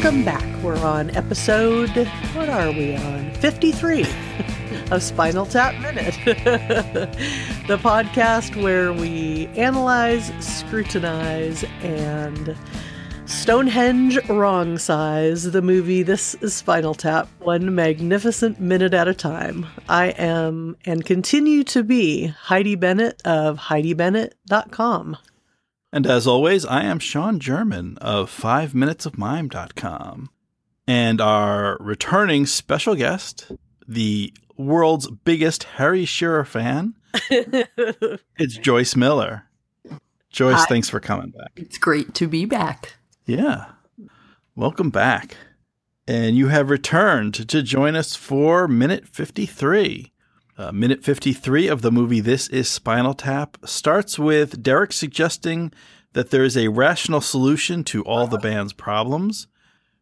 Welcome back. We're on episode, what are we on? 53 of Spinal Tap Minute, the podcast where we analyze, scrutinize, and Stonehenge wrong size the movie This is Spinal Tap, one magnificent minute at a time. I am and continue to be Heidi Bennett of HeidiBennett.com. And as always, I am Sean German of 5minutesofmime.com. And our returning special guest, the world's biggest Harry Shearer fan, it's Joyce Miller. Joyce, Hi. thanks for coming back. It's great to be back. Yeah. Welcome back. And you have returned to join us for minute 53. Uh, minute 53 of the movie This is Spinal Tap starts with Derek suggesting that there is a rational solution to all the band's problems.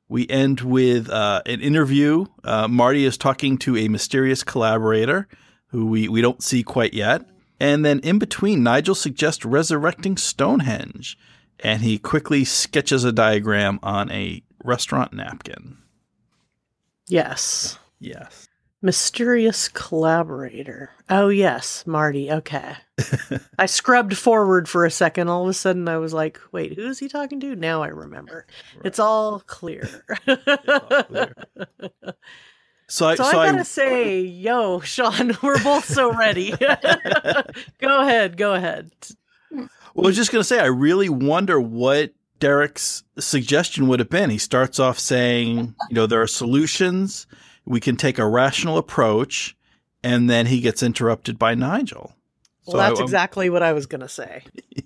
We end with uh, an interview. Uh, Marty is talking to a mysterious collaborator who we, we don't see quite yet. And then in between, Nigel suggests resurrecting Stonehenge, and he quickly sketches a diagram on a restaurant napkin. Yes. Yes. Mysterious collaborator. Oh, yes, Marty. Okay. I scrubbed forward for a second. All of a sudden, I was like, wait, who is he talking to? Now I remember. It's all clear. clear. So I, So, so I I, gotta say, yo, Sean, we're both so ready. go ahead, go ahead. Well, I was just going to say, I really wonder what Derek's suggestion would have been. He starts off saying, you know, there are solutions. We can take a rational approach. And then he gets interrupted by Nigel. Well, that's I- exactly what I was gonna say.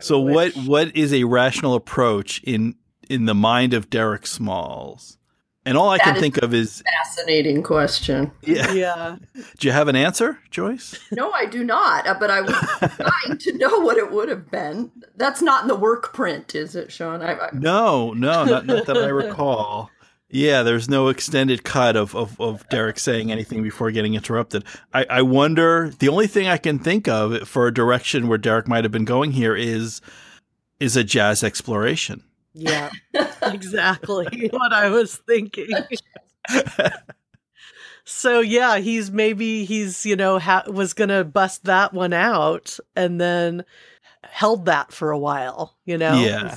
So I what what is a rational approach in in the mind of Derek Smalls? And all I That can is- think of is, Fascinating question. yeah. Yeah. Do you have an answer, Joyce? No, I do not, uh, but I was trying to know what it would have been. That's not in the work print, is it, Sean? I, I, No, no, not, not that I recall. Yeah, there's no extended cut of, of, of Derek saying anything before getting interrupted. I, I wonder. The only thing I can think of for a direction where Derek might have been going here is is a jazz exploration. Yeah. exactly what I was thinking. So yeah, he's maybe he's you know ha- was gonna bust that one out and then held that for a while, you know. Yeah.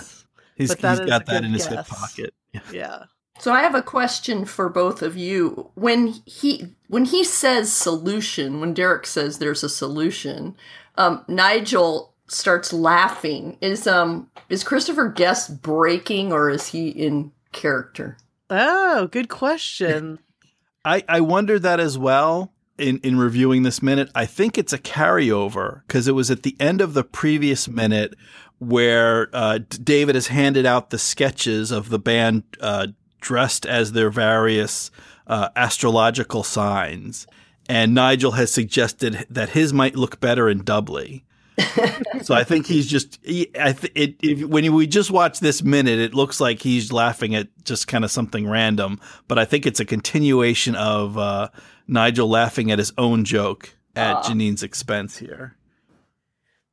He's, But that he's is got that good in his hip pocket. Yeah. Yeah. So I have a question for both of you. When he when he says solution, when Derek says there's a solution, um, Nigel starts laughing. Is um is Christopher Guest breaking or is he in character? Oh, good question. I, I wonder that as well in, in reviewing this minute. I think it's a carryover because it was at the end of the previous minute where uh, David has handed out the sketches of the band uh, dressed as their various uh, astrological signs. And Nigel has suggested that his might look better in doubly. so I think he's just. He, I th- it, if, when we just watch this minute, it looks like he's laughing at just kind of something random. But I think it's a continuation of uh, Nigel laughing at his own joke at Ah. Janine's expense here.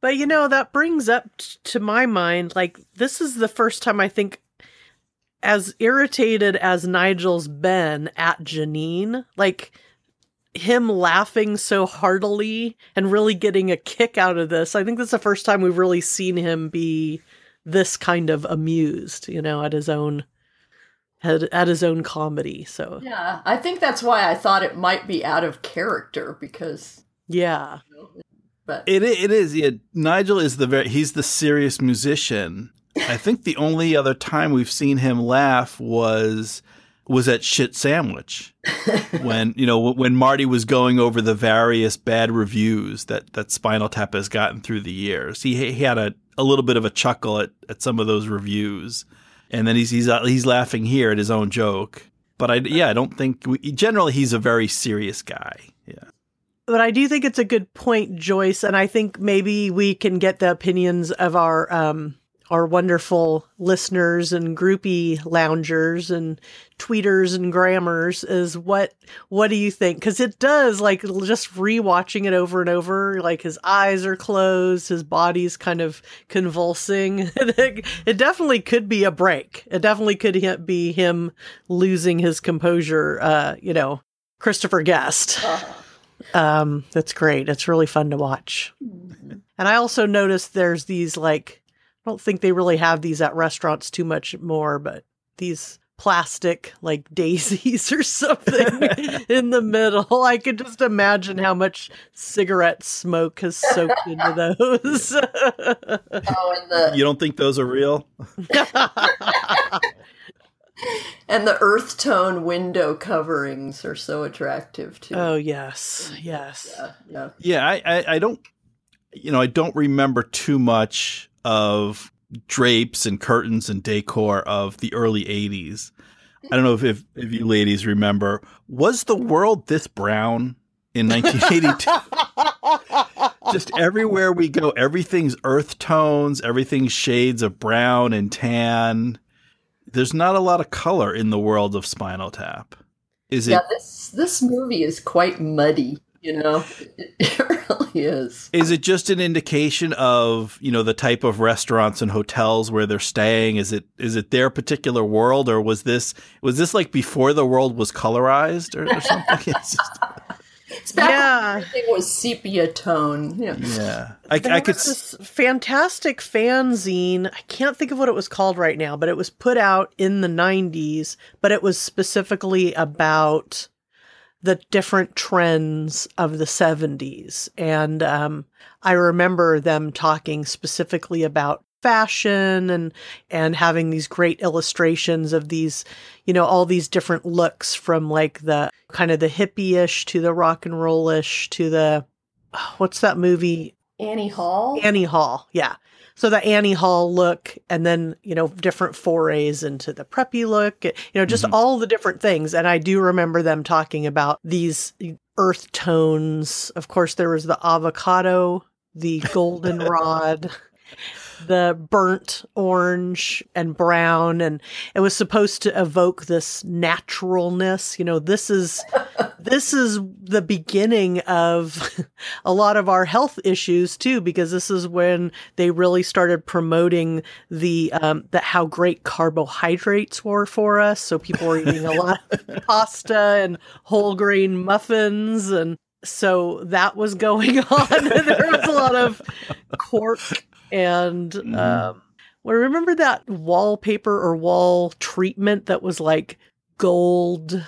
But you know, that brings up t- to my mind like this is the first time I think as irritated as Nigel's been at Janine, like him laughing so heartily and really getting a kick out of this. I think that's the first time we've really seen him be this kind of amused, you know, at his own at, at his own comedy. So, Yeah, I think that's why I thought it might be out of character because yeah. but It it is. Yeah, Nigel is the very he's the serious musician. I think the only other time we've seen him laugh was was at Shit Sandwich when you know when Marty was going over the various bad reviews that that Spinal Tap has gotten through the years. He he had a, a little bit of a chuckle at, at some of those reviews, and then he's he's uh, he's laughing here at his own joke. But I yeah I don't think we, generally he's a very serious guy. Yeah. But I do think it's a good point, Joyce, and I think maybe we can get the opinions of our um our wonderful listeners and groupie loungers and tweeters and grammars is what what do you think? Because it does like just rewatching it over and over like his eyes are closed his body's kind of convulsing. It definitely could be a break. It definitely could be him losing his composure uh you know christopher guest. Uh-huh. um that's great. It's really fun to watch. And i also noticed there's these like I don't think they really have these at restaurants too much more, but these plastic like daisies or something in the middle. I could just imagine how much cigarette smoke has soaked into those. oh, and the You don't think those are real? and the earth tone window coverings are so attractive too. Oh yes, yes, yeah, yeah. yeah I, I, I don't, you know, I don't remember too much of drapes and curtains and decor of the early 80s. I don't know if, if, if you ladies remember. Was the world this brown in 1982? Just everywhere we go, everything's earth tones, everything's shades of brown and tan. There's not a lot of color in the world of Spinal Tap. Is yeah, it? Yeah, this this movie is quite muddy. You know, it really is. Is it just an indication of you know the type of restaurants and hotels where they're staying? Is it is it their particular world, or was this was this like before the world was colorized or, or something? It's just... It's yeah, everything was sepia tone. Yeah, yeah. I, I could. This fantastic fanzine. I can't think of what it was called right now, but it was put out in the '90s. But it was specifically about the different trends of the 70s. And um, I remember them talking specifically about fashion and and having these great illustrations of these you know all these different looks from like the kind of the hippie-ish to the rock and rollish to the what's that movie? Annie Hall? Annie Hall yeah so the Annie Hall look, and then you know different forays into the preppy look, you know just mm-hmm. all the different things. And I do remember them talking about these earth tones. Of course, there was the avocado, the goldenrod the burnt orange and brown and it was supposed to evoke this naturalness. You know this is this is the beginning of a lot of our health issues too because this is when they really started promoting the um that how great carbohydrates were for us. So people were eating a lot of pasta and whole grain muffins and so that was going on. there was a lot of cork and mm-hmm. um, well, remember that wallpaper or wall treatment that was like gold,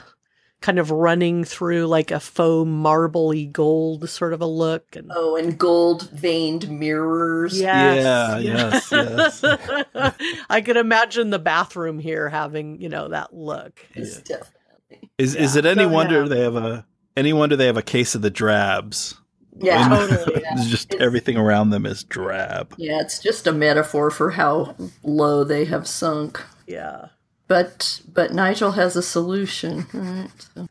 kind of running through like a faux marbly gold sort of a look. And oh, and gold veined mirrors. Yes. Yeah, yes, yes. I could imagine the bathroom here having you know that look. Yeah. Definitely. Is yeah. is it any so, wonder yeah. they have a any wonder they have a case of the drabs? Yeah, totally. Yeah. just it's, everything around them is drab. Yeah, it's just a metaphor for how low they have sunk. Yeah. But but Nigel has a solution, right? So.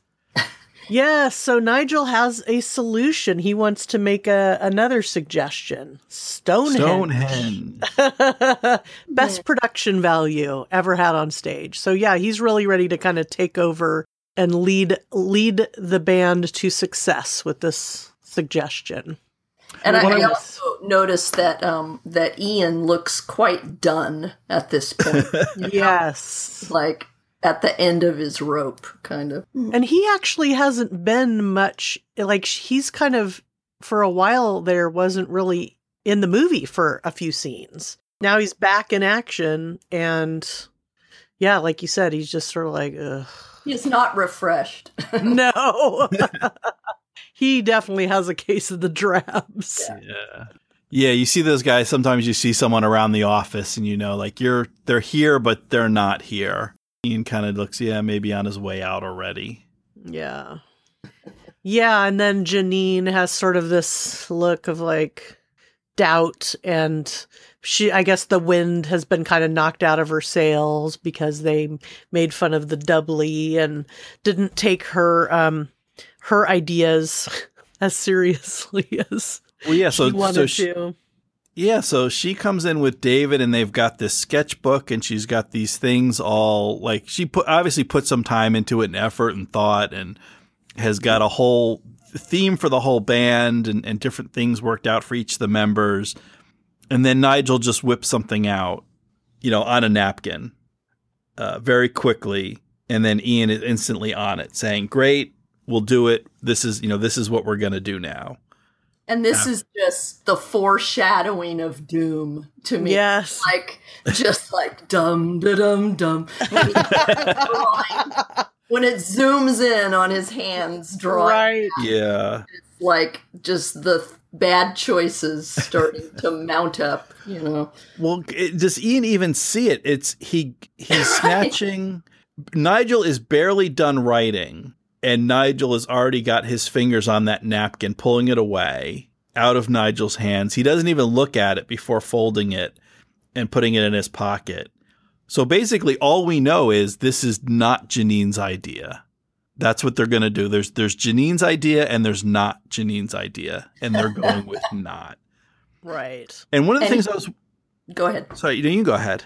Yeah, so Nigel has a solution. He wants to make a another suggestion. Stonehenge. Stonehenge. Best production value ever had on stage. So yeah, he's really ready to kind of take over and lead lead the band to success with this suggestion. And I, I, also noticed that um, that Ian looks quite done at this point. yes, like at the end of his rope, kind of. And he actually hasn't been much. Like he's kind of for a while there wasn't really in the movie for a few scenes. Now he's back in action, and yeah, like you said, he's just sort of like. Ugh. He's not refreshed. no he definitely has a case of the drabs. Yeah. yeah. Yeah, you see those guys. Sometimes you see someone around the office, and you know, like you're they're here, but they're not here. Ian kind of looks, yeah, maybe on his way out already. Yeah, yeah, and then Janine has sort of this look of like doubt, and she, I guess, the wind has been kind of knocked out of her sails because they made fun of the doubly and didn't take her um her ideas as seriously as well, yeah. So, she wanted so she, to. Yeah, so she comes in with David and they've got this sketchbook and she's got these things all like she put obviously put some time into it and effort and thought and has got a whole theme for the whole band and, and different things worked out for each of the members. And then Nigel just whips something out, you know, on a napkin uh, very quickly. And then Ian is instantly on it saying, Great, we'll do it. This is, you know, this is what we're going to do now. And this is just the foreshadowing of doom to me. Yes. Like just like dum da dum dum. When, when it zooms in on his hands drawing, Right. Yeah. Like just the bad choices starting to mount up. You know, Well, it, does Ian even see it? It's he he's snatching. Nigel is barely done writing, and Nigel has already got his fingers on that napkin, pulling it away out of Nigel's hands. He doesn't even look at it before folding it and putting it in his pocket. So basically, all we know is this is not Janine's idea. That's what they're going to do. There's there's Janine's idea and there's not Janine's idea, and they're going with not. Right. And one of the And- things I was go ahead. sorry, you you go ahead.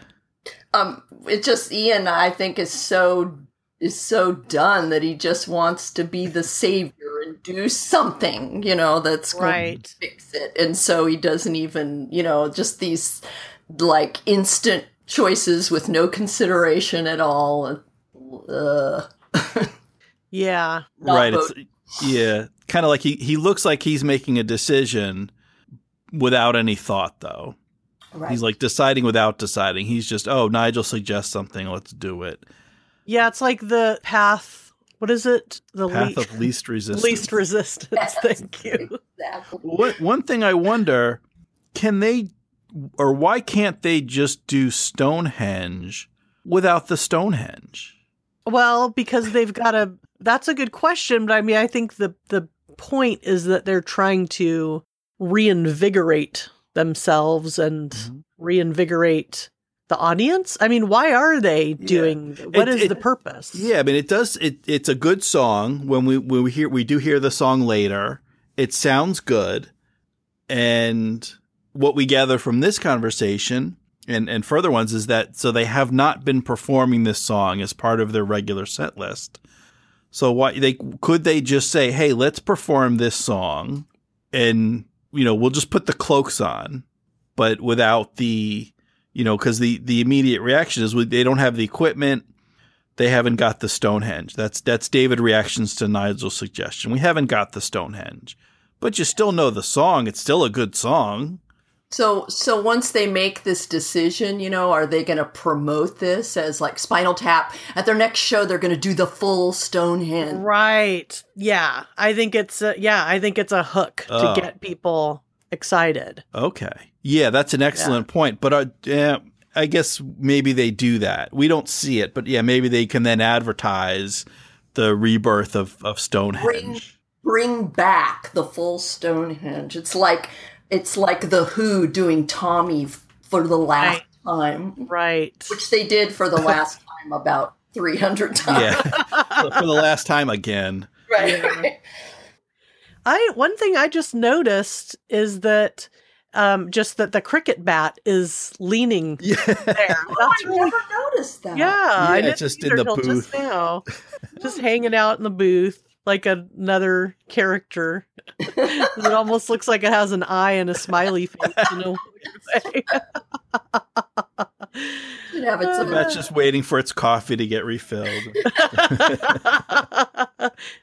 Um, it just Ian, I think, is so is so done that he just wants to be the savior and do something, you know, that's going Right. to fix it. And so he doesn't even, you know, just these like instant choices with no consideration at all. Uh, Yeah. not right. It's, yeah. Kind of like he, he looks like he's making a decision without any thought, though. right. He's like deciding without deciding. He's just, oh, Nigel suggests something. Let's do it. Yeah, it's like the path. What is it? The Path le- of least resistance. least resistance. Yes. Thank you. exactly. One, one thing I wonder can they, or why can't they just do Stonehenge without the Stonehenge? Well, because they've got a. That's a good question, but I mean, I think the the point is that they're trying to reinvigorate themselves and Mhm. reinvigorate the audience. I mean, why are they doing? What It- is it- the purpose? Yeah, I mean, it does. It it's a good song. When we when we hear we do hear the song later, it sounds good. And what we gather from this conversation and and further ones is that so they have not been performing this song as part of their regular set list. So why they could they just say, "Hey, let's perform this song," and you know we'll just put the cloaks on, but without the you know because the the immediate reaction is they don't have the equipment they haven't got the Stonehenge. That's that's David reactions to Nigel's suggestion. We haven't got the Stonehenge, but you still know the song. It's still a good song. So, so once they make this decision, you know, are they going to promote this as like Spinal Tap at their next show? They're going to do the full Stonehenge. Right. Yeah. I think it's a, yeah, I think it's a hook Oh. to get people excited. Okay, yeah, that's an excellent point. But uh, yeah, I guess maybe they do that. We don't see it, but yeah, maybe they can then advertise the rebirth of of Stonehenge. Bring back the full Stonehenge. It's like it's like the Who doing Tommy for the last time, Right. which they did for the last time about three hundred times. Yeah, for the last time again. Right. I one thing I just noticed is that um just that the cricket bat is leaning Yeah, there. Oh, That's I really never noticed that. yeah, I didn't just in either the till Just booth. now, just hanging out in the booth like another character. it almost looks like it has an eye and a smiley face. You know? Should have its own- that's just waiting for its coffee to get refilled.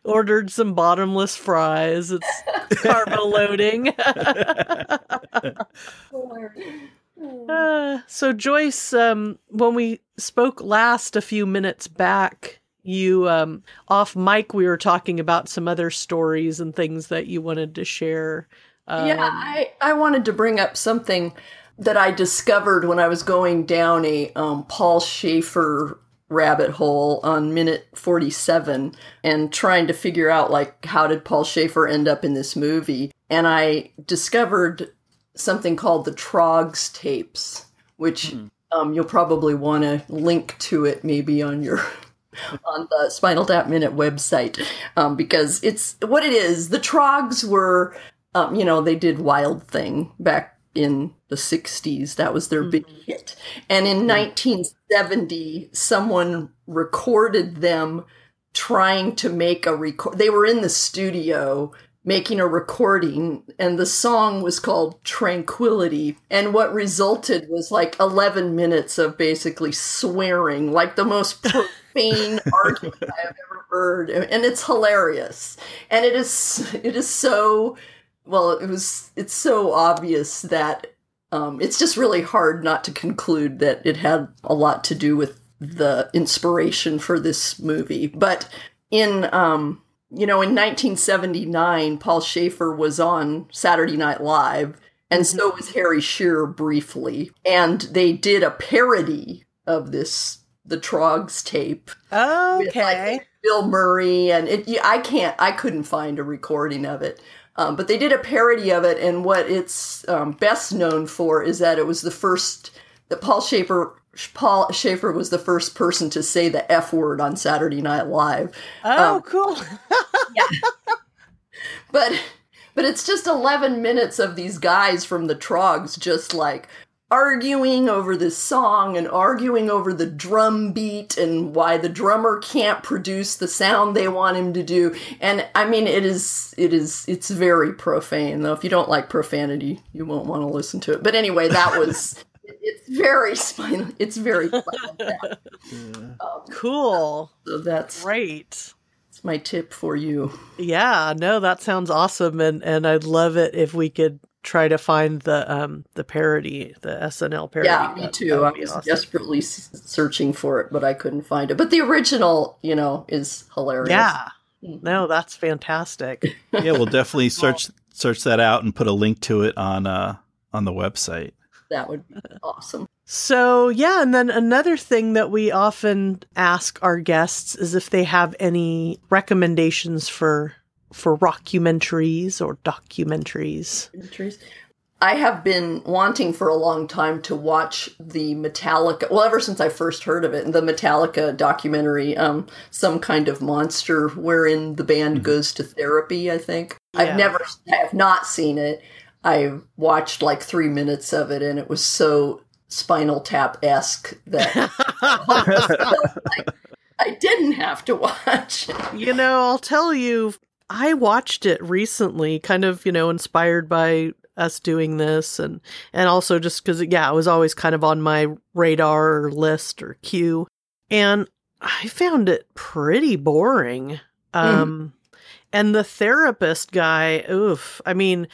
Ordered some bottomless fries. It's carbo loading. Uh, so Joyce, um, when we spoke last a few minutes back, you um, off mic we were talking about some other stories and things that you wanted to share. Um, yeah, I, I wanted to bring up something that I discovered when I was going down a um, Paul Shaffer rabbit hole on minute 47 and trying to figure out like how did Paul Shaffer end up in this movie and I discovered something called the Troggs tapes which um, you'll probably want to link to it maybe on your on the Spinal Tap Minute website um, because it's what it is. The Troggs were, um, you know, they did Wild Thing back in the 60s. That was their big hit. And in 1970, someone recorded them trying to make a record. They were in the studio making a recording, and the song was called Tranquility. And what resulted was like 11 minutes of basically swearing, like the most profane argument I have ever heard. And it's hilarious. And it is, it is so, well, it was, it's so obvious that um, it's just really hard not to conclude that it had a lot to do with the inspiration for this movie. But in um, you know, in 1979, Paul Shaffer was on Saturday Night Live, and so was Harry Shearer briefly, and they did a parody of this the Troggs tape. with, Okay. like, Bill Murray, and it. I can't. I couldn't find a recording of it. Um, but they did a parody of it, and what it's um, best known for is that it was the first that Paul Shaffer Paul Shaffer was the first person to say the F word on Saturday Night Live. oh, um, cool. But but it's just 11 minutes of these guys from the Troggs just like arguing over this song and arguing over the drum beat and why the drummer can't produce the sound they want him to do and i mean it is it is it's very profane though if you don't like profanity you won't want to listen to it but anyway that was it's very spinal it's very tap. Um, Cool. so that's, Great. that's my tip for you Yeah, no, that sounds awesome, and and I'd love it if we could try to find the um the parody, the SNL parody. Yeah, me That- too. that I was awesome. desperately searching for it, but I couldn't find it. But the original, you know, is hilarious. Yeah, Mhm. no, that's fantastic. Yeah, we'll definitely search search that out and put a link to it on uh on the website. that would be awesome. So, yeah, and then another thing that we often ask our guests is if they have any recommendations for for rockumentaries or documentaries. I have been wanting for a long time to watch the Metallica. Well, ever since I first heard of it, the Metallica documentary, um, some kind of monster, wherein the band goes to therapy. I think Yeah. I've never, I have not seen it. I watched like three minutes of it, and it was so Spinal Tap esque that like I didn't have to watch. You know, I'll tell you, I watched it recently, kind of, you know, inspired by us doing this and and also just cuz yeah, it was always kind of on my radar or list or queue. And I found it pretty boring. Um and the therapist guy, oof. I mean,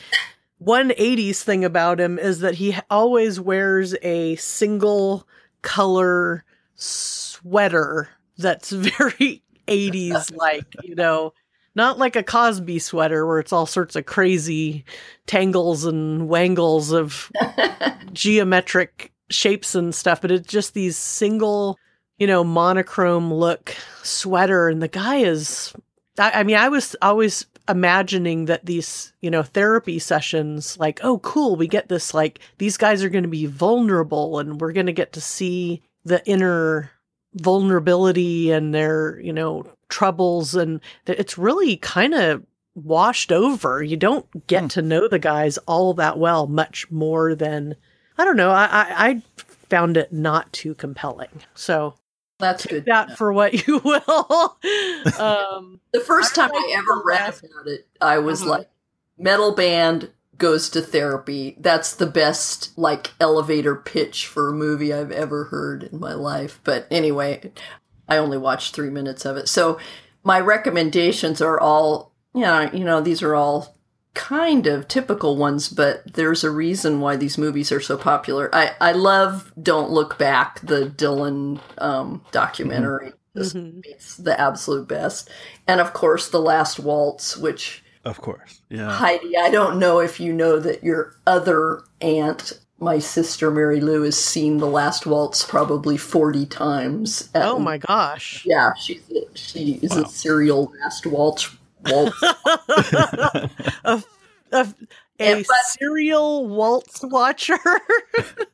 one 80s thing about him is that he always wears a single color sweater that's very 80s like, you know, not like a Cosby sweater where it's all sorts of crazy tangles and wangles of geometric shapes and stuff, but it's just these single, you know, monochrome look sweater. And the guy is, I, I mean, I was always imagining that these, you know, therapy sessions, like, oh, cool, we get this, like, these guys are going to be vulnerable and we're going to get to see the inner vulnerability and their, you know, troubles. And it's really kind of washed over. You don't get Hmm. to know the guys all that well, much more than, I don't know, I, I, I found it not too compelling. So That's good. that for what you will. um, The first I time like I ever read last- about it, I was Mhm. like, metal band goes to therapy. That's the best like elevator pitch for a movie I've ever heard in my life. But anyway, I only watched three minutes of it. So my recommendations are all yeah, you know, these are all kind of typical ones, but there's a reason why these movies are so popular. I, I love Don't Look Back, the Dylan um, documentary. Just Mhm. It's the absolute best. And of course, The Last Waltz, which Of course. Yeah. Heidi, I don't know if you know that your other aunt, my sister Mary Lou, has seen The Last Waltz probably 40 times. at oh my gosh. Yeah, she's a, she is a serial Last Waltz. Waltz. a, a, a but- serial waltz watcher.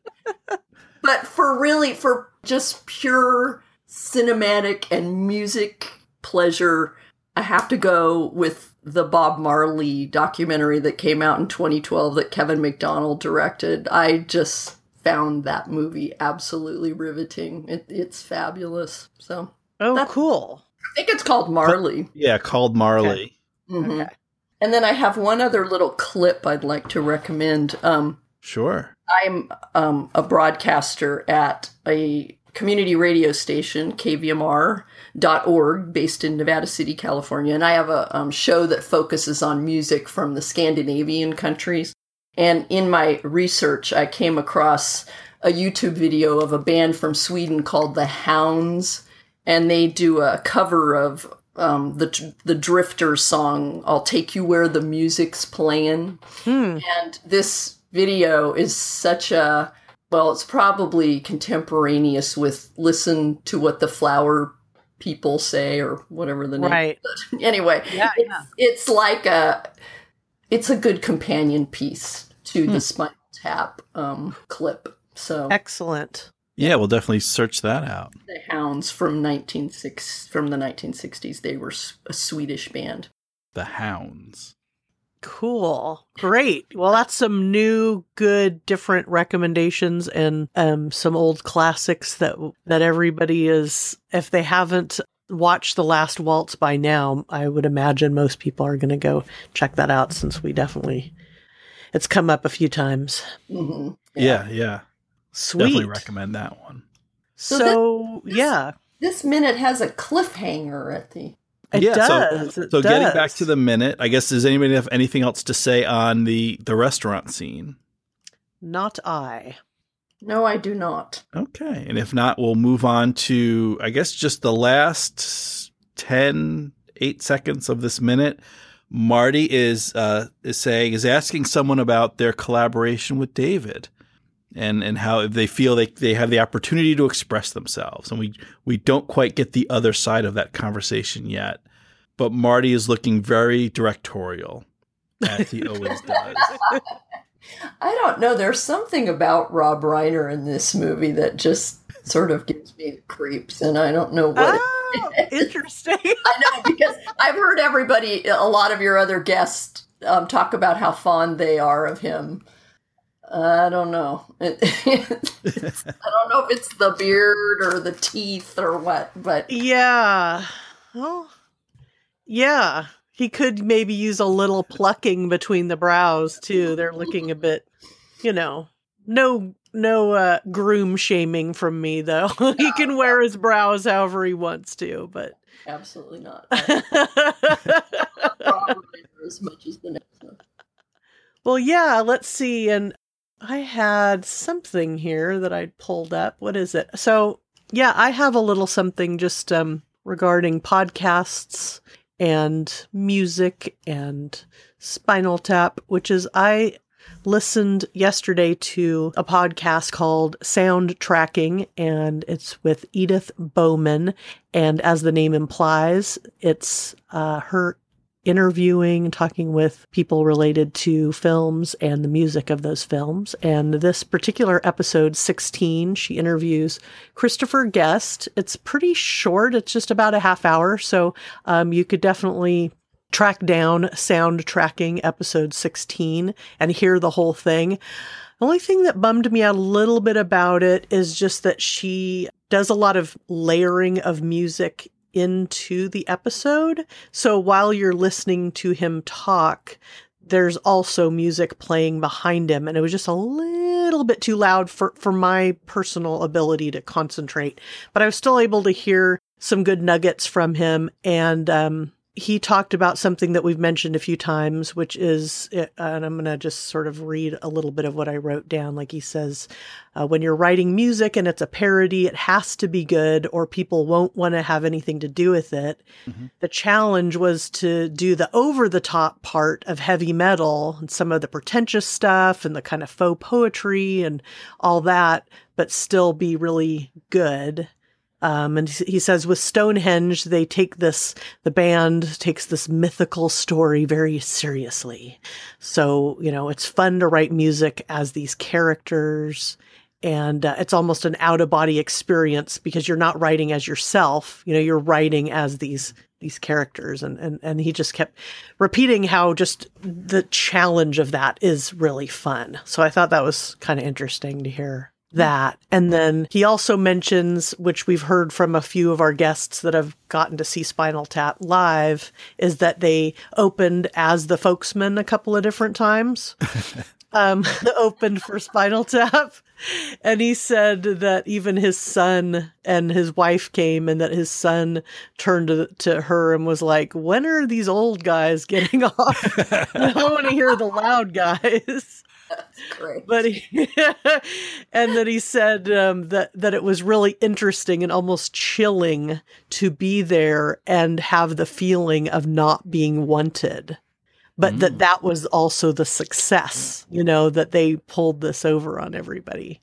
but for really, for just pure cinematic and music pleasure, I have to go with the Bob Marley documentary that came out in 2012 that Kevin Macdonald directed. I just found that movie absolutely riveting. It, it's fabulous. So Oh, That- cool. I think it's called Marley. Yeah, called Marley. Mhm. Okay. And then I have one other little clip I'd like to recommend. Um, Sure. I'm um, a broadcaster at a community radio station, kvmr.org, based in Nevada City, California. And I have a um, show that focuses on music from the Scandinavian countries. And in my research, I came across a YouTube video of a band from Sweden called The Hounds. And they do a cover of um, the, the Drifters song, I'll Take You Where the Music's Playing. Hmm. And this video is such a well, it's probably contemporaneous with listen to what the flower people say or whatever the name. Right. Anyway, Yeah, it's, yeah. it's like a it's a good companion piece to Hmm. the Spinal Tap um, clip. So Excellent. Yeah, we'll definitely search that out. the Hounds from nineteen six from the nineteen sixties. They were a Swedish band. The Hounds. Cool. Great. Well, that's some new, good, different recommendations and um, some old classics that that everybody is. If they haven't watched The Last Waltz by now, I would imagine most people are going to go check that out since we definitely it's come up a few times. hmm Yeah, yeah. Sweet. Definitely recommend that one. So, So this- yeah, This minute has a cliffhanger at the. It yeah, does. so it so getting does. back to the minute, I guess does anybody have anything else to say on the the restaurant scene? not I. No, I do not. Okay. And if not, we'll move on to, I guess, just the last 10, 8 seconds of this minute. Marty is uh, is saying is asking someone about their collaboration with David, and and how they feel they they have the opportunity to express themselves, and we we don't quite get the other side of that conversation yet. But Marty is looking very directorial, as he always does. I don't know. There's something about Rob Reiner in this movie that just sort of gives me the creeps, and I don't know what. it- Oh, interesting. I know because I've heard everybody, a lot of your other guests, um, talk about how fond they are of him. I don't know. I don't know if it's the beard or the teeth or what, but Yeah. Well, yeah. He could maybe use a little plucking between the brows too. They're looking a bit, you know, no no uh groom shaming from me though. he can wear his brows however he wants to, but absolutely not. As much as the next one. Well, yeah, let's see. And I had something here that I pulled up. What is it? So, yeah, I have a little something just um, regarding podcasts and music and Spinal Tap, which is I listened yesterday to a podcast called Sound Tracking, and it's with Edith Bowman. And as the name implies, it's uh, her interviewing, talking with people related to films and the music of those films. And this particular episode 16, she interviews Christopher Guest. It's pretty short, it's just about a half hour. So um, you could definitely track down sound tracking episode 16 and hear the whole thing. The only thing that bummed me out a little bit about it is just that she does a lot of layering of music into the episode. So while you're listening to him talk, there's also music playing behind him. And it was just a little bit too loud for, for my personal ability to concentrate. But I was still able to hear some good nuggets from him. And um, he talked about something that we've mentioned a few times, which is, uh, and I'm going to just sort of read a little bit of what I wrote down. Like he says, uh, when you're writing music and it's a parody, it has to be good or people won't want to have anything to do with it. Mhm. The challenge was to do the over the top part of heavy metal and some of the pretentious stuff and the kind of faux poetry and all that, but still be really good. Um, and he says with Stonehenge, they take this, the band takes this mythical story very seriously. So, you know, it's fun to write music as these characters. And uh, it's almost an out of body experience because you're not writing as yourself. You know, you're writing as these these characters and, and and he just kept repeating how just the challenge of that is really fun so i thought that was kind of interesting to hear that and then he also mentions which we've heard from a few of our guests that have gotten to see spinal tap live is that they opened as the folksmen a couple of different times um, opened for Spinal Tap. And he said that even his son and his wife came, and that his son turned to, to her and was like, When are these old guys getting off? I want to hear the loud guys. Great. But he, and that he said um, that that it was really interesting and almost chilling to be there and have the feeling of not being wanted but that that was also the success, you know, that they pulled this over on everybody.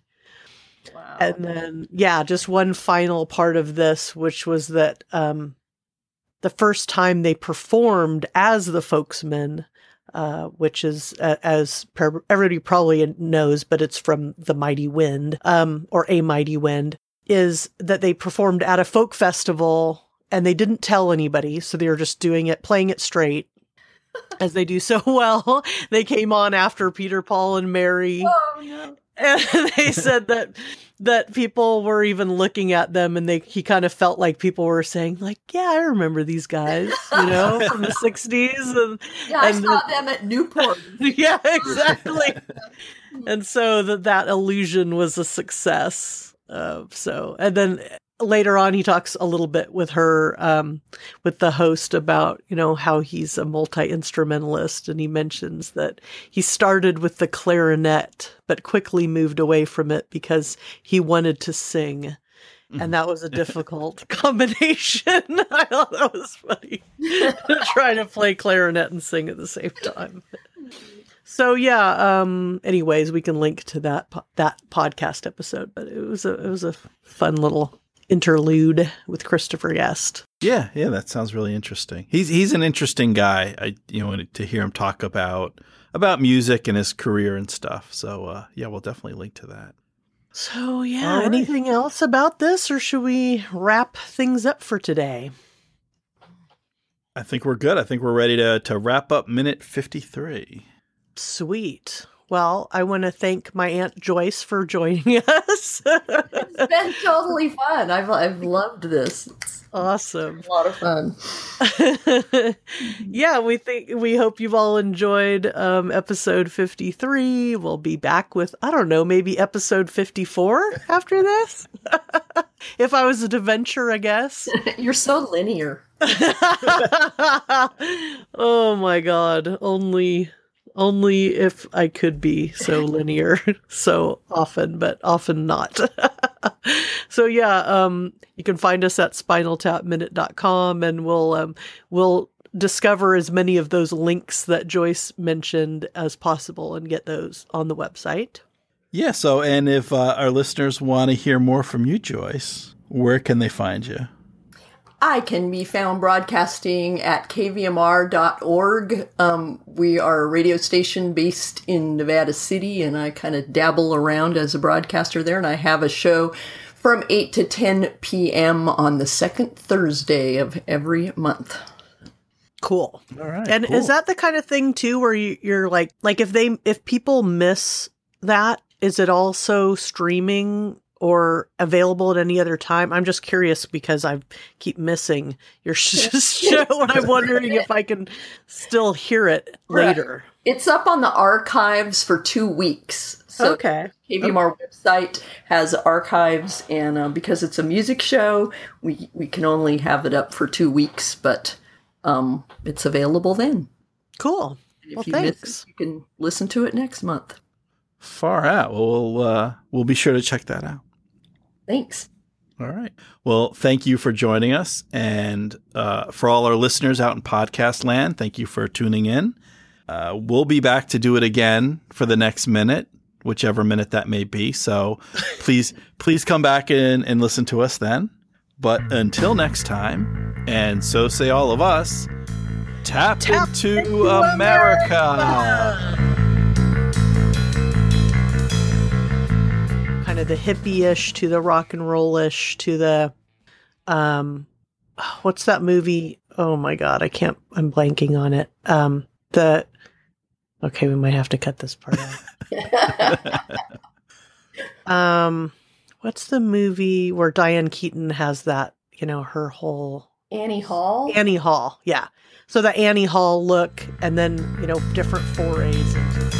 Wow. And then, yeah, just one final part of this, which was that um, the first time they performed as the Folksmen, uh, which is, uh, as per- everybody probably knows, but it's from The Mighty Wind, um, or A Mighty Wind, is that they performed at a folk festival and they didn't tell anybody. So they were just doing it, playing it straight as they do so well. They came on after Peter, Paul, and Mary, oh no. And they said that that people were even looking at them, and they he kind of felt like people were saying, like, "Yeah, I remember these guys, you know, from the '60s," and Yeah, I and saw the- them at Newport. yeah, exactly. and so that that illusion was a success. Uh, so, and then later on, he talks a little bit with her, um, with the host about you know how he's a multi instrumentalist, and he mentions that he started with the clarinet, but quickly moved away from it because he wanted to sing. And that was a difficult combination. I thought that was funny. Trying to play clarinet and sing at the same time. So yeah. Um. Anyways, we can link to that po- that podcast episode. But it was a it was a fun little interlude with Christopher Guest. Yeah, yeah, that sounds really interesting. He's he's an interesting guy. I you know to hear him talk about about music and his career and stuff. So uh, yeah, we'll definitely link to that. So yeah. All right. Anything else about this, or should we wrap things up for today? I think we're good. I think we're ready to to wrap up minute fifty three. Sweet. Well, I want to thank my aunt Joyce for joining us. It's been totally fun. I've I've loved this. It's awesome. a lot of fun. yeah, we think we hope you've all enjoyed um, episode 53. We'll be back with I don't know, maybe episode 54 after this. if I was to venture, I guess. You're so linear. oh my god, only only if I could be so linear so often, but often not. so yeah, um you can find us at spinaltapminute.com and we'll um we'll discover as many of those links that Joyce mentioned as possible and get those on the website. Yeah. So, and if uh, our listeners want to hear more from you, Joyce, where can they find you? I can be found broadcasting at kvmr.org. Um, we are a radio station based in Nevada City, and I kind of dabble around as a broadcaster there. And I have a show from 8 to 10 p.m. on the second Thursday of every month. Cool. All right. And is that the kind of thing too where you, you're like like if they if people miss that, is it also streaming or available at any other time? I'm just curious because I keep missing your show and I'm wondering if I can still hear it Right. later. It's up on the archives for two weeks. So okay. KVMR website has archives, and uh, because it's a music show, we we can only have it up for two weeks, but um, it's available then. Cool. If Well, you miss thanks. it, you can listen to it next month. Far out. Well, we'll uh, we'll be sure to check that out. Thanks. All right. Well, thank you for joining us, and uh, for all our listeners out in podcast land, thank you for tuning in. Uh, we'll be back to do it again for the next minute, whichever minute that may be. So, please, please come back in and listen to us then. But until next time, and so say all of us, tap, Tap into, into America. Kind of the hippie-ish to the rock and roll-ish to the um what's that movie oh my god, I can't. I'm blanking on it. Um, the okay, we might have to cut this part out. um, what's the movie where Diane Keaton has that? You know, her whole Annie Hall. Annie Hall. Yeah. So the Annie Hall look, and then you know different forays into